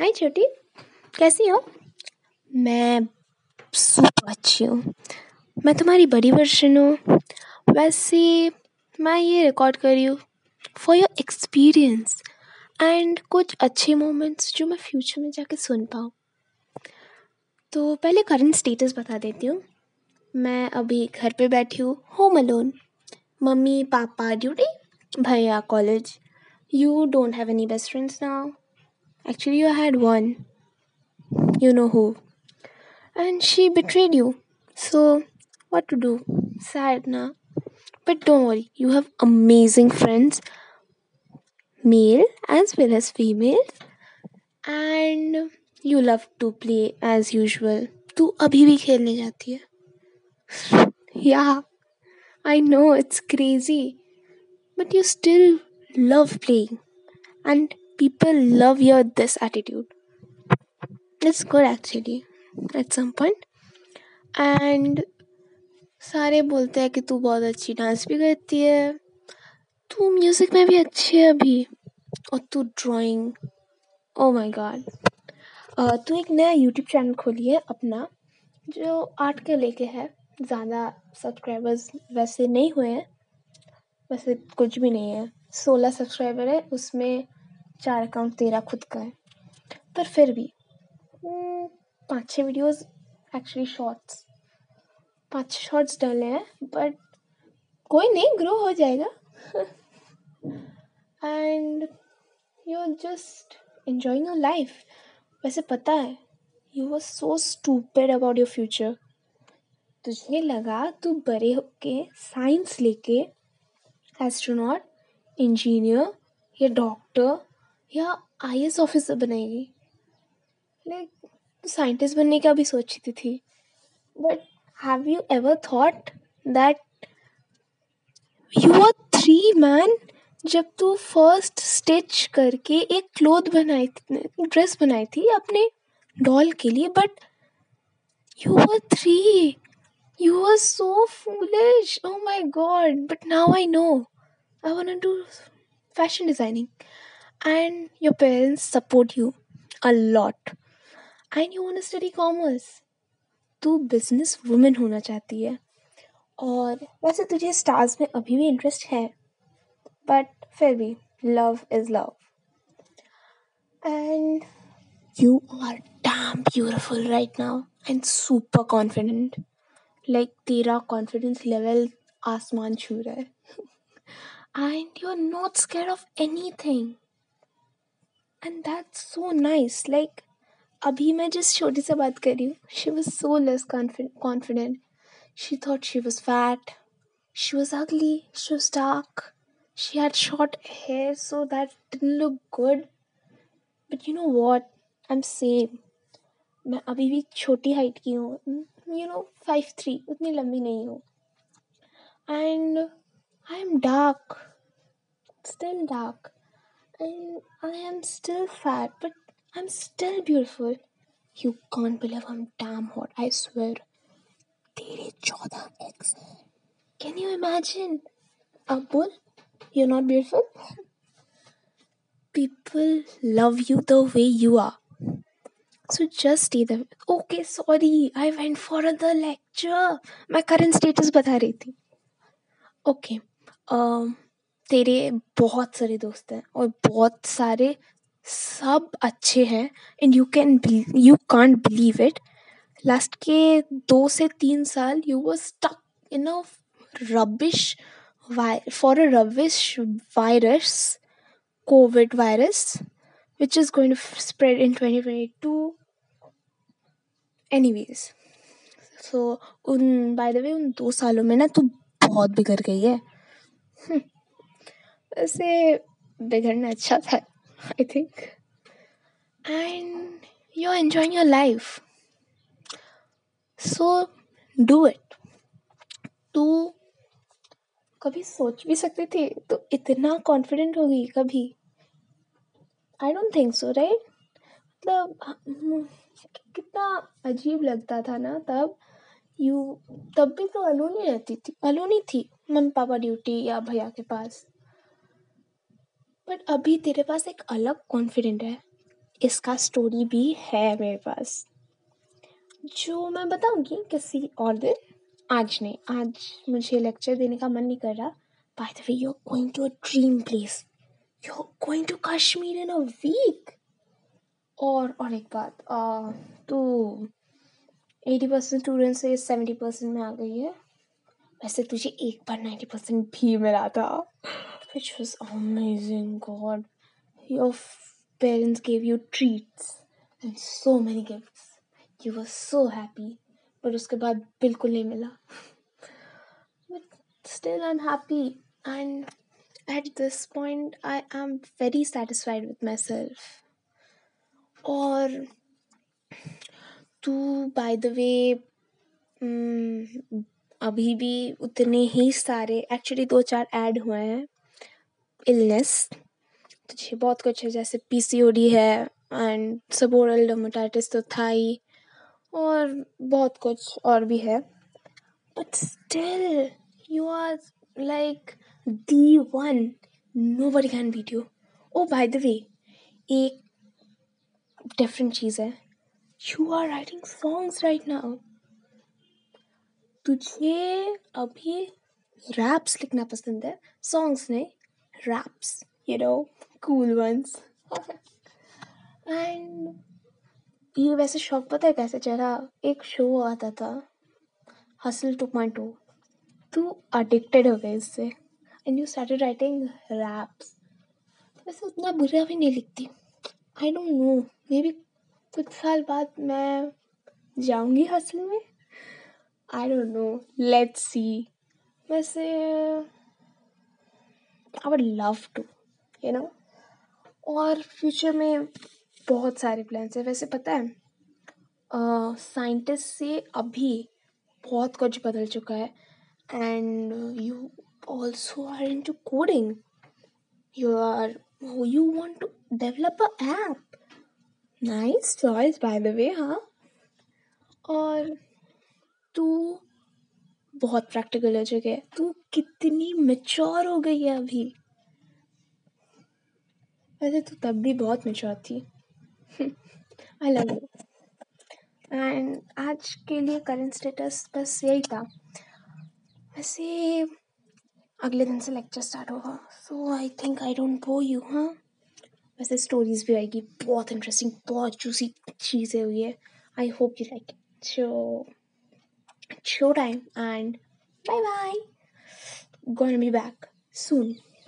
हाय छोटी, कैसी हो? मैं सुपर अच्छी हूँ। मैं तुम्हारी बड़ी वर्जन हूँ। वैसे मैं ये रिकॉर्ड कर रही हूँ फॉर योर एक्सपीरियंस एंड कुछ अच्छे मोमेंट्स जो मैं फ्यूचर में जाके सुन पाऊँ। तो पहले करंट स्टेटस बता देती हूँ। मैं अभी घर पे बैठी हूँ होम अलोन मम्मी, पापा ड्यूटी भैया college you don't have any best friends now Actually, you had one. You know who. And she betrayed you. So, what to do? Sad, na? But don't worry, you have amazing friends, male as well as female. And you love to play as usual. तू अभी भी खेलने जाती है Yeah, I know it's crazy, but you still love playing. And People love your, this attitude. It's good, actually, at some point. And सारे बोलते हैं कि तू बहुत अच्छी डांस भी करती है। तू म्यूज़िक में भी अच्छी है अभी। और तू ड्राइंग ओ माय गॉड तू एक नया यूट्यूब चैनल खोली है अपना, जो आर्ट के लेके है। ज़्यादा सब्सक्राइबर्स वैसे नहीं हुए हैं। वैसे कुछ भी नहीं है। सोलह सब्सक्राइबर है, उसमें चार अकाउंट तेरा खुद का है। पर फिर भी हम्म, पाँच छः वीडियोस एक्चुअली शॉर्ट्स पाँच छः शॉर्ट्स डाले हैं बट कोई नहीं ग्रो हो जाएगा। And you are just enjoying your life वैसे पता है you are so stupid about your future तुझे लगा तू बड़े होके साइंस लेके एस्ट्रोनॉट इंजीनियर या डॉक्टर या आई ऑफिसर बनेगी। लाइक साइंटिस्ट बनने का भी सोचती थी। But have you ever thought that you are three man जब तू फ़र्स्ट स्टिच करके एक क्लोथ बनाई ड्रेस बनाई थी अपने डॉल के लिए but you are three you are so foolish oh my god but now I know I want to fashion designing and your parents support you a lot. And you want to study commerce. तू business women होना चाहती है। और वैसे तुझे stars में अभी भी इंटरेस्ट है। बट फिर भी love is love and you are damn beautiful right now and super confident like तेरा कॉन्फिडेंस लेवल आसमान छू रहा है। And you are not scare of anything and that's so nice like अभी मैं जिस छोटी से बात कर रही हूँ she was so less confident she thought she was fat she was ugly. She was dark. She had short hair, so that didn't look good. But you know what? I'm same. मैं अभी भी छोटी height की हूँ. You know five three उतनी लंबी नहीं हूँ. And I am dark still dark and I am still fat, but I'm still beautiful. You can't believe I'm damn hot, I swear. तेरे चौदह ex Can you imagine? Abul, you're not beautiful? People love you the way you are. So just stay there. Okay, sorry, I went for the lecture. My current status बता रही थी. Okay. Um, तेरे बहुत सारे दोस्त हैं और बहुत सारे सब अच्छे हैं and you can you can't believe it last के दो से तीन साल you were stuck in a rubbish for a rubbish virus covid virus which is going to spread in twenty twenty two anyways so उन by the वे उन दो सालों में ना तू बहुत बिगड़ गई है। वैसे बिगड़ना अच्छा था I think and you are enjoying your life so do it तू कभी सोच भी सकती थी तो इतना कॉन्फिडेंट होगी कभी? I don't think so right मतलब कितना अजीब लगता था ना तब। यू तब भी तो अलोनी रहती थी अलोनी थी मम्मी पापा ड्यूटी या भैया के पास। बट अभी तेरे पास एक अलग कॉन्फिडेंट है। इसका स्टोरी भी है मेरे पास। जो मैं बताऊँगी किसी और दिन। आज नहीं, आज मुझे लेक्चर देने का मन नहीं कर रहा। By the way you are going to a dream place you are going to Kashmir in a week और और एक बात तो एटी परसेंट स्टूडेंट से सेवेंटी परसेंट में आ गई है। वैसे तुझे एक बार नाइन्टी परसेंट भी मिला था। Which was amazing god your parents gave you treats and so many gifts you were so happy पर उसके बाद बिल्कुल नहीं मिला still I am happy and at this point, i am very satisfied with myself. और तू bye the वे अभी भी उतने ही सारे एक्चुअली दो चार ऐड हुए हैं। इलनेस तुझे बहुत कुछ है, जैसे पीसीओडी है एंड सबोरल डोमोटाइटिस तो था ही और बहुत कुछ और भी है। But still you are like the one nobody can beat you oh by the way एक डिफरेंट चीज़ है। You are writing songs right now तुझे अभी रैप्स लिखना पसंद है। सॉन्ग्स नहीं। Raps you know cool once and ये वैसे शौक पता है कैसे? चला एक शो आता था हसल टू पॉइंट टू तू अडिक्टेड हो गए इससे. And you started writing raps वैसे उतना बुरा भी नहीं लिखती. I don't know may be कुछ साल बाद मैं जाऊँगी हसल में. I don't know let's see वैसे I would love to you know और फ्यूचर में बहुत सारे प्लान्स हैं। वैसे पता है साइंटिस्ट uh, से अभी बहुत कुछ बदल चुका है। And you also are into coding you are you want to develop a app nice choice by the way हाँ। और तू बहुत प्रैक्टिकल हो चुके है तू कितनी मेच्योर हो गई है अभी। वैसे तू तब भी बहुत मेच्योर थी। आई लव यू एंड आज के लिए करंट स्टेटस बस यही था। वैसे अगले दिन से लेक्चर स्टार्ट होगा। So I think I don't know you हाँ? वैसे स्टोरीज भी आएगी। बहुत इंटरेस्टिंग बहुत जूसी चीज़ें हुई है। I hope you like so show time and bye bye gonna be back soon